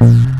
you